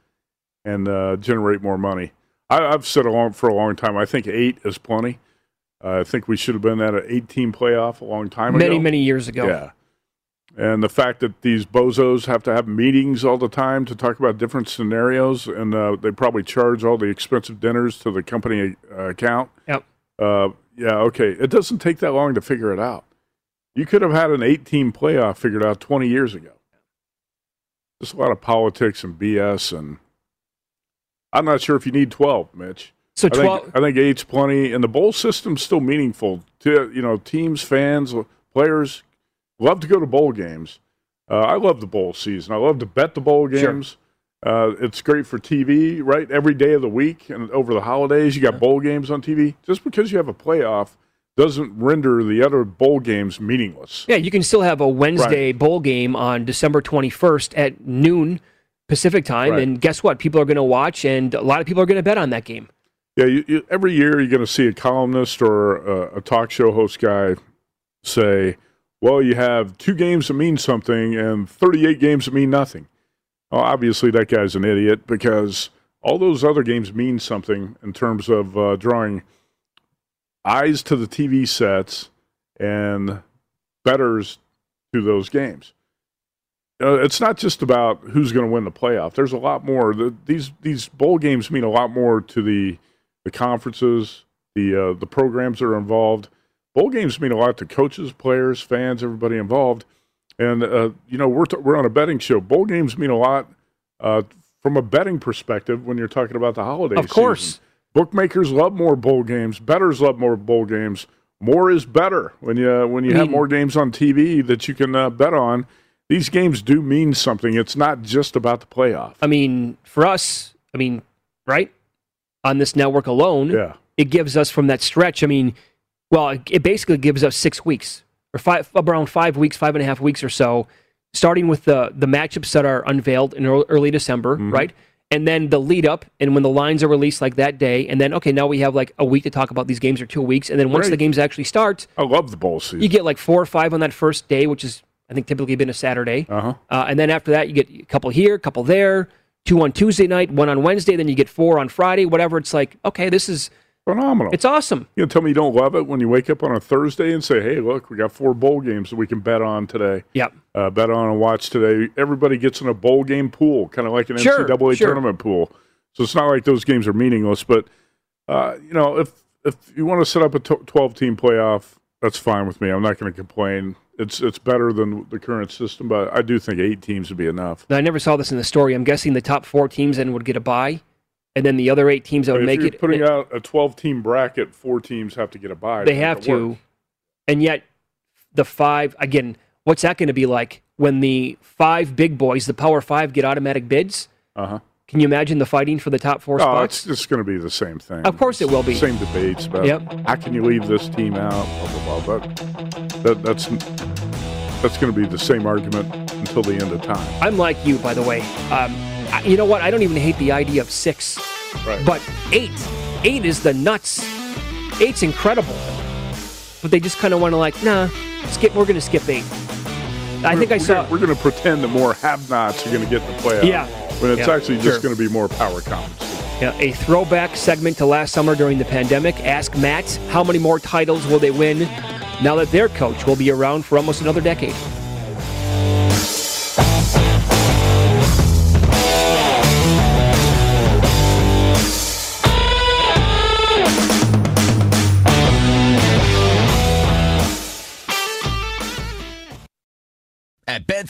Speaker 2: and uh, generate more money. I, I've said along for a long time. I think eight is plenty. Uh, I think we should have been at an eight-team playoff a long time ago.
Speaker 1: Many, many years ago.
Speaker 2: Yeah. And the fact that these bozos have to have meetings all the time to talk about different scenarios, and uh, they probably charge all the expensive dinners to the company uh, account.
Speaker 1: Yep.
Speaker 2: Uh, yeah, okay. It doesn't take that long to figure it out. You could have had an eight team playoff figured out 20 years ago. Just a lot of politics and BS, and I'm not sure if you need 12, Mitch.
Speaker 1: So
Speaker 2: I think, I think eight's plenty, and the bowl system's still meaningful to you know teams, fans, players love to go to bowl games. Uh, I love the bowl season. I love to bet the bowl
Speaker 1: Sure.
Speaker 2: games. Uh, it's great for TV, right? Every day of the week and over the holidays, you got bowl games on TV. Just because you have a playoff doesn't render the other bowl games meaningless.
Speaker 1: Yeah, you can still have a Wednesday bowl game on December 21st at noon Pacific time.
Speaker 2: Right.
Speaker 1: And guess what? People are going to watch, and a lot of people are going to bet on that game.
Speaker 2: Yeah, you, you, every year you're going to see a columnist or a, a talk show host guy say, "Well, you have two games that mean something and 38 games that mean nothing." Well, obviously that guy's an idiot because all those other games mean something in terms of uh, drawing eyes to the TV sets and betters to those games. Uh, it's not just about who's going to win the playoff. There's a lot more. The, these these bowl games mean a lot more to the the conferences, the uh, the programs that are involved. Bowl games mean a lot to coaches, players, fans, everybody involved. And uh, you know we're t- we're on a betting show. Bowl games mean a lot uh, from a betting perspective when you're talking about the holiday.
Speaker 1: Of course.
Speaker 2: season. bookmakers love more bowl games. Bettors love more bowl games. More is better when you when you have more games on TV that you can uh, bet on. These games do mean something. It's not just about the playoff.
Speaker 1: I mean, for us, I mean, right? On this network alone,
Speaker 2: Yeah.
Speaker 1: it gives us from that stretch. I mean, well, it- it basically gives us six weeks or five, around five weeks, five and a half weeks or so, starting with the the matchups that are unveiled in early December,
Speaker 2: Mm-hmm.
Speaker 1: right? And then the lead up, and when the lines are released like that day, and then okay, now we have like a week to talk about these games or two weeks, and then once the games actually start,
Speaker 2: I love the bowl season.
Speaker 1: you get like four or five on that first day, which is I think typically been a Saturday.
Speaker 2: Uh-huh.
Speaker 1: Uh, and then after that, you get a couple here, a couple there, two on Tuesday night, one on Wednesday, then you get four on Friday, whatever. It's like, okay, this is
Speaker 2: Phenomenal.
Speaker 1: it's awesome.
Speaker 2: You know, tell me you don't love it when you wake up on a Thursday and say, "Hey, look, we got four bowl games that we can bet on today.
Speaker 1: Yep.
Speaker 2: Uh, bet on and watch today." Everybody gets in a bowl game pool, kind of like an
Speaker 1: Sure,
Speaker 2: NCAA
Speaker 1: sure.
Speaker 2: tournament pool. So it's not like those games are meaningless. But uh, you know, if if you want to set up a twelve team playoff, that's fine with me. I'm not going to complain. It's it's better than the current system, but I do think eight teams would be enough.
Speaker 1: Now, I never saw this in the story. I'm guessing the top four teams then would get a bye, and then the other eight teams that would
Speaker 2: if
Speaker 1: make
Speaker 2: you're
Speaker 1: it.
Speaker 2: putting out a 12 team bracket, four teams have to get a bye.
Speaker 1: they have to,
Speaker 2: work.
Speaker 1: and yet the five again. What's that going to be like when the five big boys, the Power Five, get automatic bids?
Speaker 2: Uh-huh.
Speaker 1: Can you imagine the fighting for the top four
Speaker 2: Oh,
Speaker 1: spots?
Speaker 2: Oh, it's just going to be the same thing.
Speaker 1: Of course it will be.
Speaker 2: Same debates about
Speaker 1: Yep.
Speaker 2: how can you leave this team out, blah, blah, blah. But that, that's, that's going to be the same argument until the end of time.
Speaker 1: I'm like you, by the way. Um, I, you know what? I don't even hate the idea of six,
Speaker 2: Right.
Speaker 1: but eight. Eight is the nuts. Eight's incredible, but they just kind of want to like, nah, skip. We're going to skip eight. I think I
Speaker 2: we're
Speaker 1: saw.
Speaker 2: Gonna, we're going to pretend that more have-nots are going to get the playoffs.
Speaker 1: Yeah.
Speaker 2: When it's
Speaker 1: Yeah,
Speaker 2: actually just
Speaker 1: sure.
Speaker 2: going to be more power conference.
Speaker 1: Yeah, a throwback segment to last summer during the pandemic. Ask Matt how many more titles will they win now that their coach will be around for almost another decade.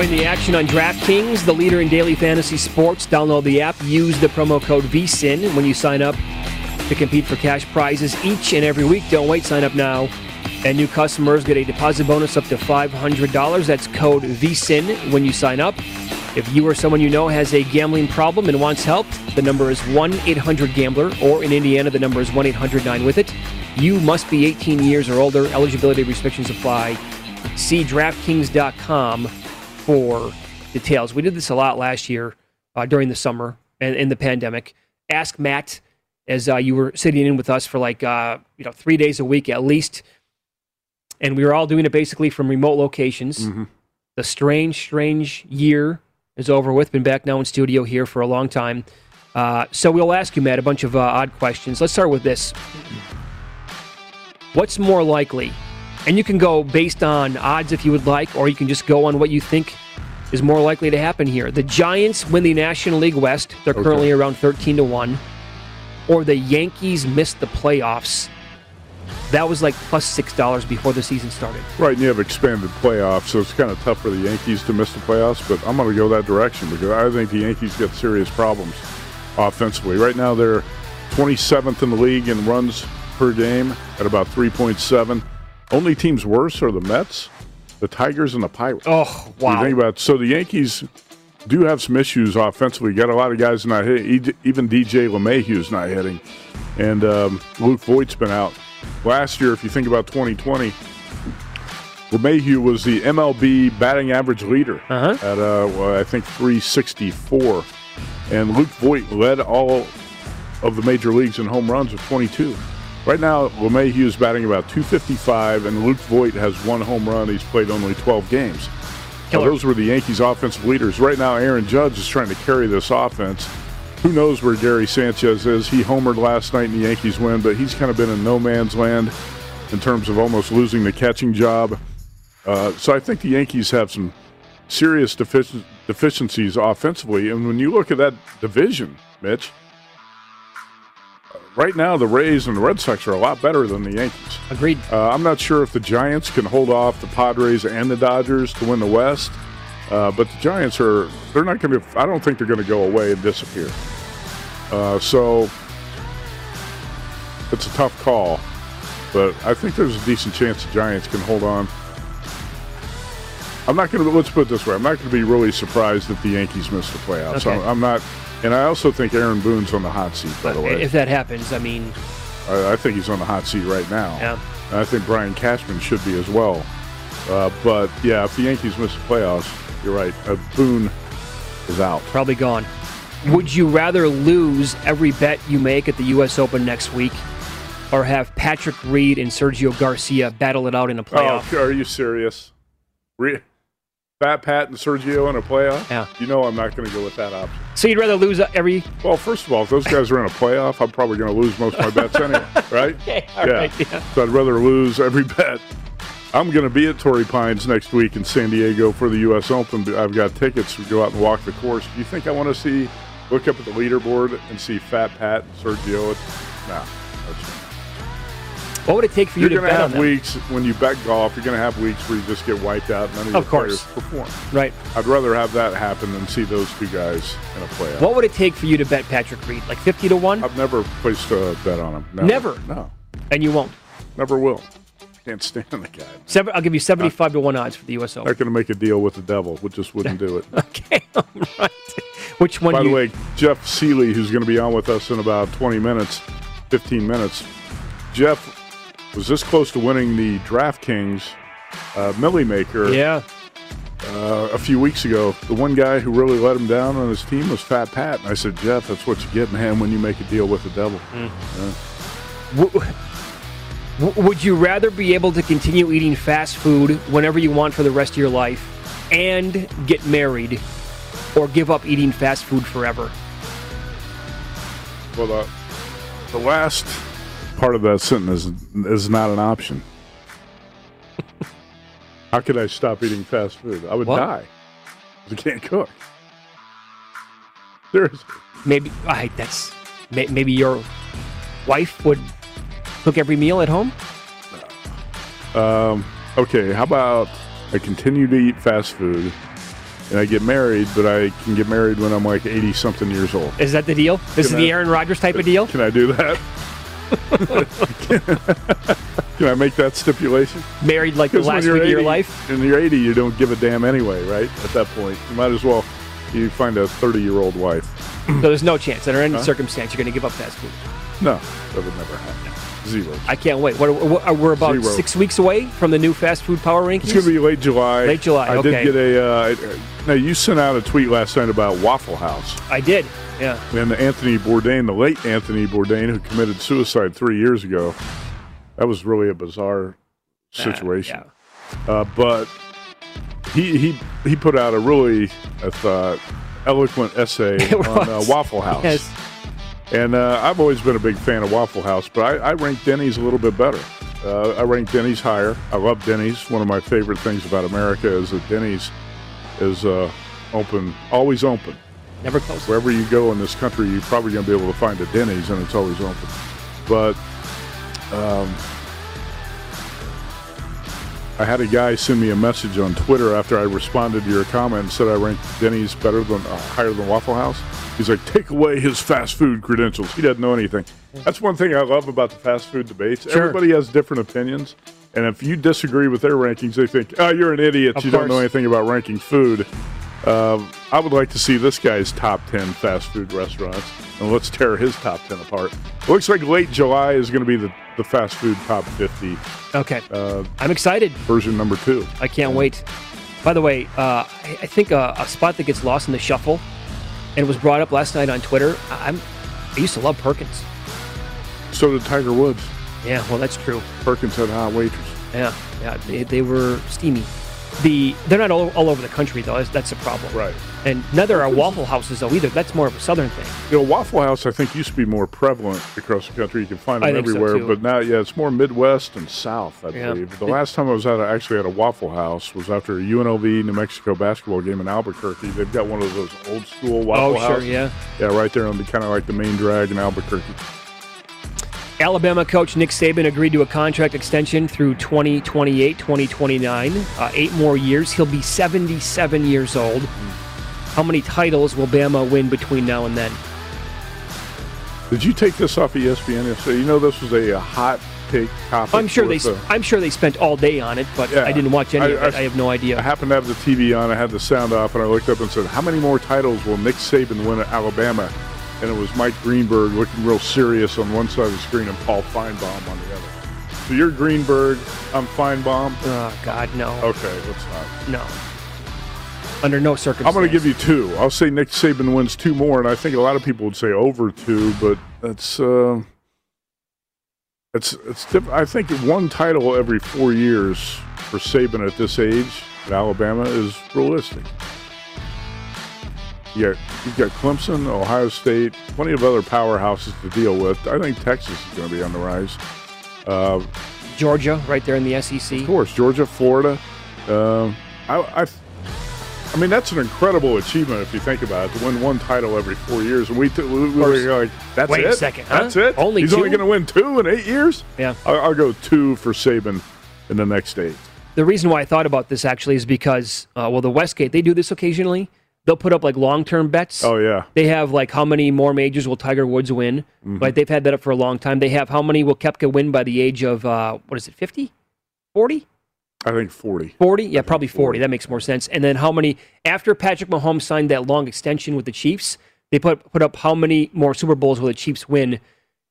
Speaker 1: Join the action on DraftKings, the leader in daily fantasy sports. Download the app. Use the promo code VSIN when you sign up to compete for cash prizes each and every week. Don't wait. Sign up now. And new customers get a deposit bonus up to $500. That's code VSIN when you sign up. If you or someone you know has a gambling problem and wants help, the number is 1 800 Gambler, or in Indiana, the number is 1 800 9 with it. You must be 18 years or older. Eligibility restrictions apply. See DraftKings.com for details. We did this a lot last year uh, during the summer and in the pandemic. Ask Matt as uh, you were sitting in with us for like uh, you know three days a week at least, and we were all doing it basically from remote locations. The strange, strange year is over with. Been back now in studio here for a long time. Uh, so we'll ask you, Matt, a bunch of uh, odd questions. Let's start with this. What's more likely? And you can go based on odds if you would like, or you can just go on what you think is more likely to happen here. The Giants win the National League West. They're
Speaker 2: Okay.
Speaker 1: currently around 13 to 1. Or the Yankees miss the playoffs. That was like plus $6 before the season started.
Speaker 2: Right, and you have expanded playoffs, so it's kind of tough for the Yankees to miss the playoffs, but I'm going to go that direction because I think the Yankees got serious problems offensively. Right now, they're 27th in the league in runs per game at about 3.7. Only teams worse are the Mets, the Tigers, and the Pirates.
Speaker 1: Oh,
Speaker 2: You
Speaker 1: wow.
Speaker 2: think about so the Yankees do have some issues offensively. Got a lot of guys not hitting. Even DJ LeMahieu's not hitting, and um, Luke Voit's been out last year, if you think about 2020, LeMahieu was the MLB batting average leader
Speaker 1: Uh-huh.
Speaker 2: at uh, well, I think 364, and Luke Voit led all of the major leagues in home runs with 22. Right now, LeMahieu is batting about 255, and Luke Voit has one home run. He's played only 12 games. Now, those were the Yankees' offensive leaders. Right now, Aaron Judge is trying to carry this offense. Who knows where Gary Sanchez is? He homered last night in the Yankees win, but he's kind of been in no man's land in terms of almost losing the catching job. Uh, so I think the Yankees have some serious defici- deficiencies offensively. And when you look at that division, Mitch, right now the Rays and the Red Sox are a lot better than the Yankees.
Speaker 1: Agreed.
Speaker 2: Uh, I'm not sure if the Giants can hold off the Padres and the Dodgers to win the West, uh, but the Giants are, they're not going to, I don't think they're going to go away and disappear. Uh, so it's a tough call, but I think there's a decent chance the Giants can hold on. I'm not going to, let's put it this way, I'm not going to be really surprised if the Yankees miss the playoffs.
Speaker 1: Okay.
Speaker 2: I'm, I'm not, and I also think Aaron Boone's on the hot seat, by the way.
Speaker 1: If that happens, I mean,
Speaker 2: I, I think he's on the hot seat right now.
Speaker 1: Yeah.
Speaker 2: And I think Brian Cashman should be as well. Uh, but yeah, if the Yankees miss the playoffs, you're right. Uh, Boone is out.
Speaker 1: probably gone. Would you rather lose every bet you make at the U.S. Open next week, or have Patrick Reed and Sergio Garcia battle it out in a playoff?
Speaker 2: Oh, are you serious? Re- Fat Pat and Sergio in a playoff?
Speaker 1: Yeah.
Speaker 2: You know I'm not going to go with that option.
Speaker 1: So you'd rather lose uh, every?
Speaker 2: Well, first of all, if those guys are in a playoff, I'm probably going to lose most of my bets anyway, right?
Speaker 1: Okay,
Speaker 2: yeah.
Speaker 1: right, yeah.
Speaker 2: So I'd rather lose every bet. I'm going to be at Torrey Pines next week in San Diego for the U.S. Open. I've got tickets to go out and walk the course. Do you think I want to see, look up at the leaderboard and see Fat Pat and Sergio? No.
Speaker 1: What would it take for you
Speaker 2: you're
Speaker 1: to
Speaker 2: going to
Speaker 1: bet on
Speaker 2: have
Speaker 1: them?
Speaker 2: weeks when you bet golf. You're going to have weeks where you just get wiped out. and None of,
Speaker 1: Of course.
Speaker 2: players perform.
Speaker 1: Right.
Speaker 2: I'd rather have that happen than see those two guys in a playoff.
Speaker 1: What would it take for you to bet Patrick Reed? Like fifty to one?
Speaker 2: I've never placed a bet on him.
Speaker 1: Never?
Speaker 2: No.
Speaker 1: And you won't.
Speaker 2: Never will. Can't stand the guy.
Speaker 1: Seven, I'll give you seventy-five to one odds for the U.S. Open.
Speaker 2: Not going to make a deal with the devil. We just wouldn't do it.
Speaker 1: Okay, all right. Which one?
Speaker 2: By the
Speaker 1: you,
Speaker 2: way, Jeff Seeley, who's going to be on with us in about 20 minutes, 15 minutes. Jeff was this close to winning the DraftKings uh, Milly Maker
Speaker 1: yeah,
Speaker 2: uh, a few weeks ago. The one guy who really let him down on his team was Fat Pat. And I said, Jeff, that's what you get, man, when you make a deal with the devil. Yeah.
Speaker 1: W- w- would you rather be able to continue eating fast food whenever you want for the rest of your life and get married, or give up eating fast food forever?
Speaker 2: Well, the, the last part of that sentence is, is not an option. How could I stop eating fast food? I would
Speaker 1: What?
Speaker 2: die. I can't cook. Seriously.
Speaker 1: Maybe I, that's may, maybe your wife would cook every meal at home.
Speaker 2: Um, okay, how about I continue to eat fast food and I get married, but I can get married when I'm like 80 something years old.
Speaker 1: Is that the deal? This is
Speaker 2: Can
Speaker 1: the Aaron Rodgers type of deal.
Speaker 2: Can I do that? can I make that stipulation?
Speaker 1: Married like the last week of your life.
Speaker 2: and you're 80, you don't give a damn anyway, right? At that point, you might as well you find a 30 year old wife.
Speaker 1: So there's no chance under any
Speaker 2: Huh?
Speaker 1: circumstance you're going to give up fast food.
Speaker 2: No, that would never happen. Zero.
Speaker 1: I can't wait. What, what, we're about
Speaker 2: Zero.
Speaker 1: six weeks away from the new fast food power rankings.
Speaker 2: It's going to be late July.
Speaker 1: Late July,
Speaker 2: I
Speaker 1: okay.
Speaker 2: did get a. Uh, now you sent out a tweet last night about Waffle House
Speaker 1: I did. Yeah.
Speaker 2: and Anthony Bourdain, the late Anthony Bourdain, who committed suicide three years ago. That was really a bizarre situation. Uh, but he he he put out a really, I thought, eloquent essay on uh. Waffle House.
Speaker 1: Yes.
Speaker 2: And uh, I've always been a big fan of Waffle House, but I, I rank Denny's a little bit better. Uh, I rank Denny's higher. I love Denny's. One of my favorite things about America is that Denny's is uh, open, always open.
Speaker 1: Never close.
Speaker 2: Wherever you go in this country, you're probably going to be able to find a Denny's, and it's always open. But um, I had a guy send me a message on Twitter after I responded to your comment and said I ranked Denny's better than uh, higher than Waffle House. He's like, take away his fast food credentials. He doesn't know anything. That's one thing I love about the fast food debates.
Speaker 1: Sure.
Speaker 2: Everybody has different opinions, and if you disagree with their rankings, they think, oh, you're an idiot.
Speaker 1: Of
Speaker 2: you don't know anything about ranking food. Um, I would like to see this guy's top 10 fast food restaurants, and let's tear his top 10 apart. Looks like late July is going to be the, the fast food top 50
Speaker 1: Okay.
Speaker 2: uh,
Speaker 1: I'm excited.
Speaker 2: version number two.
Speaker 1: I can't wait. By the way, uh, I, I think a, a spot that gets lost in the shuffle, and was brought up last night on Twitter. I, I'm, I used to love Perkins.
Speaker 2: So did Tiger Woods.
Speaker 1: Yeah, well, that's true.
Speaker 2: Perkins had hot waitress.
Speaker 1: Yeah, yeah, they, they were steamy. The they're not all, all over the country though. That's, that's a problem.
Speaker 2: Right.
Speaker 1: And neither are Waffle Houses though either. That's more of a southern thing.
Speaker 2: You know, Waffle House, I think, used to be more prevalent across the country. You can find
Speaker 1: I
Speaker 2: them
Speaker 1: so,
Speaker 2: everywhere.
Speaker 1: too.
Speaker 2: but now, yeah, it's more Midwest and South, I
Speaker 1: Yeah.
Speaker 2: believe. The last time I was at a, actually at a Waffle House was after a UNLV New Mexico basketball game in Albuquerque. They've got one of those old school oh, Waffle houses
Speaker 1: Oh, sure, yeah.
Speaker 2: Yeah, right there on the kind of like the main drag in Albuquerque.
Speaker 1: Alabama coach Nick Saban agreed to a contract extension through 2028, 2029, uh, eight more years. He'll be 77 years old. How many titles will Bama win between now and then?
Speaker 2: Did you take this off E ESPN yesterday? You know, this was a, uh hot take topic.
Speaker 1: I'm sure they.
Speaker 2: uh,
Speaker 1: I'm sure they spent all day on it, but
Speaker 2: Yeah.
Speaker 1: I didn't watch any
Speaker 2: I-
Speaker 1: of it.
Speaker 2: I-
Speaker 1: I have no idea.
Speaker 2: I happened to have the TV on. I had the sound off, and I looked up and said, "How many more titles will Nick Saban win at Alabama?" And it was Mike Greenberg looking real serious on one side of the screen and Paul Finebaum on the other. So you're Greenberg, I'm Finebaum.
Speaker 1: Oh God, no.
Speaker 2: Okay, let's not.
Speaker 1: No. Under no circumstances.
Speaker 2: I'm going to give you two. I'll say Nick Saban wins two more, and I think a lot of people would say over two, but that's uh, it's it's. Diff- I think one title every four years for Saban at this age at Alabama is realistic. Yeah, you've got Clemson, Ohio State, plenty of other powerhouses to deal with. I think Texas is going to be on the rise. Uh,
Speaker 1: Georgia, right there in the SEC.
Speaker 2: of course, Georgia, Florida. Um, I, I, I mean, that's an incredible achievement if you think about it to win one title every four years. And we, t- we, we were like, that's
Speaker 1: Wait
Speaker 2: it.
Speaker 1: a second, huh?
Speaker 2: That's it.
Speaker 1: Only
Speaker 2: He's
Speaker 1: two?
Speaker 2: only going to win two in eight years.
Speaker 1: Yeah.
Speaker 2: I'll, I'll go two for Saban in the next eight.
Speaker 1: The reason why I thought about this actually is because, uh, well, the Westgate they do this occasionally. They'll put up like long-term bets.
Speaker 2: Oh yeah,
Speaker 1: They have like how many more majors will Tiger Woods win? Like they've had that up for a long time. They have how many will Koepka win by the age of uh, what is it, 50? 40?
Speaker 2: I think forty.
Speaker 1: 40? Yeah, probably 40. That makes more sense. And then how many after Patrick Mahomes signed that long extension with the Chiefs, they put put up how many more Super Bowls will the Chiefs win?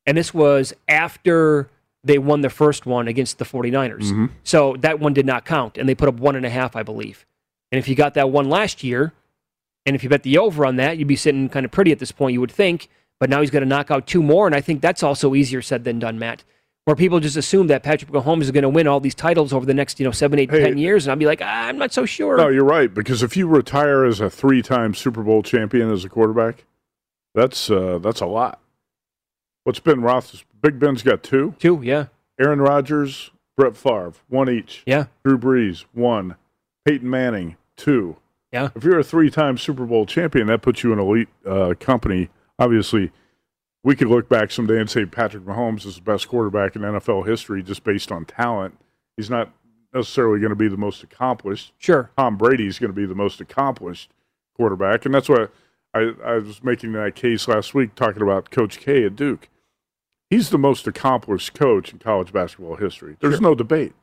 Speaker 1: And this was after they won the first one against the 49ers.
Speaker 2: Mhm.
Speaker 1: So that one did not count. And they put up one and a half, I believe. And if you got that one last year, and if you bet the over on that, you'd be sitting kind of pretty at this point, you would think. But now he's going to knock out two more. And I think that's also easier said than done, Matt. Where people just assume that Patrick Mahomes is going to win all these titles over the next, you know, seven, eight, ten
Speaker 2: Hey.
Speaker 1: years. And I'll be like, ah, I'm not so sure.
Speaker 2: No, you're right because if you retire as a three-time Super Bowl champion as a quarterback, that's uh, that's a lot. What's Ben Roethlis? Big Ben's got two.
Speaker 1: Two, yeah.
Speaker 2: Aaron Rodgers, Brett Favre, one each.
Speaker 1: Yeah.
Speaker 2: Drew Brees, one. Peyton Manning, two.
Speaker 1: Yeah.
Speaker 2: If you're a three-time Super Bowl champion, that puts you in elite uh, company. Obviously, we could look back someday and say Patrick Mahomes is the best quarterback in NFL history just based on talent. He's not necessarily going to be the most accomplished.
Speaker 1: Sure.
Speaker 2: Tom Brady's going to be the most accomplished quarterback, and that's why I, I was making that case last week talking about Coach K at Duke. He's the most accomplished coach in college basketball history. There's no debate,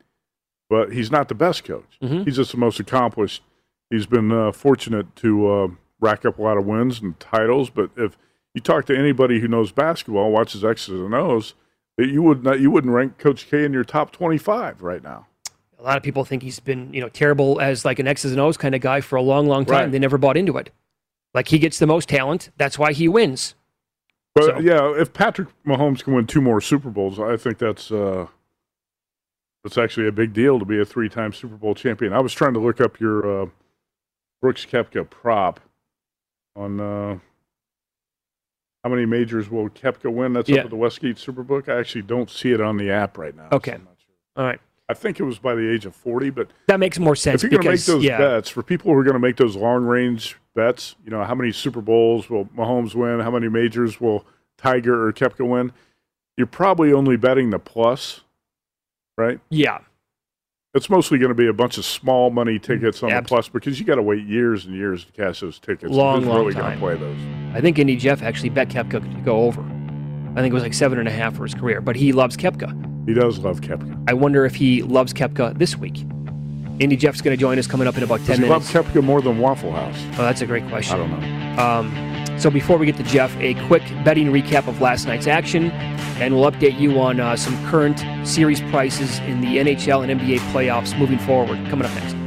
Speaker 2: but he's not the best coach.
Speaker 1: Mhm.
Speaker 2: He's just the most accomplished. He's been uh, fortunate to uh, rack up a lot of wins and titles. But if you talk to anybody who knows basketball, watches X's and O's, that you would not, you wouldn't rank Coach K in your top 25 right now.
Speaker 1: A lot of people think he's been, you know, terrible as like an X's and O's kind of guy for a long, long time.
Speaker 2: Right.
Speaker 1: They never bought into it. Like he gets the most talent. That's why he wins.
Speaker 2: But
Speaker 1: So-
Speaker 2: yeah, if Patrick Mahomes can win two more Super Bowls, I think that's uh, that's actually a big deal to be a three-time Super Bowl champion. I was trying to look up your uh, Brooks Koepka prop on uh, how many majors will Koepka win. That's
Speaker 1: Yeah.
Speaker 2: up at the Westgate Superbook. I actually don't see it on the app right now.
Speaker 1: Okay. All right.
Speaker 2: I think it was by the age of 40, but
Speaker 1: That makes more sense
Speaker 2: if you're going to make those
Speaker 1: yeah,
Speaker 2: bets for people who are going to make those long range bets, you know, how many Super Bowls will Mahomes win? How many majors will Tiger or Koepka win? You're probably only betting the plus, right?
Speaker 1: yeah,
Speaker 2: It's mostly going to be a bunch of small money tickets on
Speaker 1: Abs-
Speaker 2: the plus because you got to wait years and years to cash those tickets.
Speaker 1: Long,
Speaker 2: Who's
Speaker 1: long
Speaker 2: really going
Speaker 1: time.
Speaker 2: to play those?
Speaker 1: I think Indy Jeff actually bet Koepka to go over. I think it was like seven and a half for his career, but he loves Koepka.
Speaker 2: He does love Koepka.
Speaker 1: I wonder if he loves Koepka this week. Indy Jeff's going to join us coming up in about 10
Speaker 2: Does he
Speaker 1: minutes.
Speaker 2: love Koepka more than Waffle House?
Speaker 1: Oh, that's a great question.
Speaker 2: I don't know.
Speaker 1: Um, so before we get to Jeff, a quick betting recap of last night's action, and we'll update you on uh, some current series prices in the NHL and NBA playoffs moving forward. Coming up next.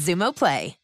Speaker 6: Xumo Play.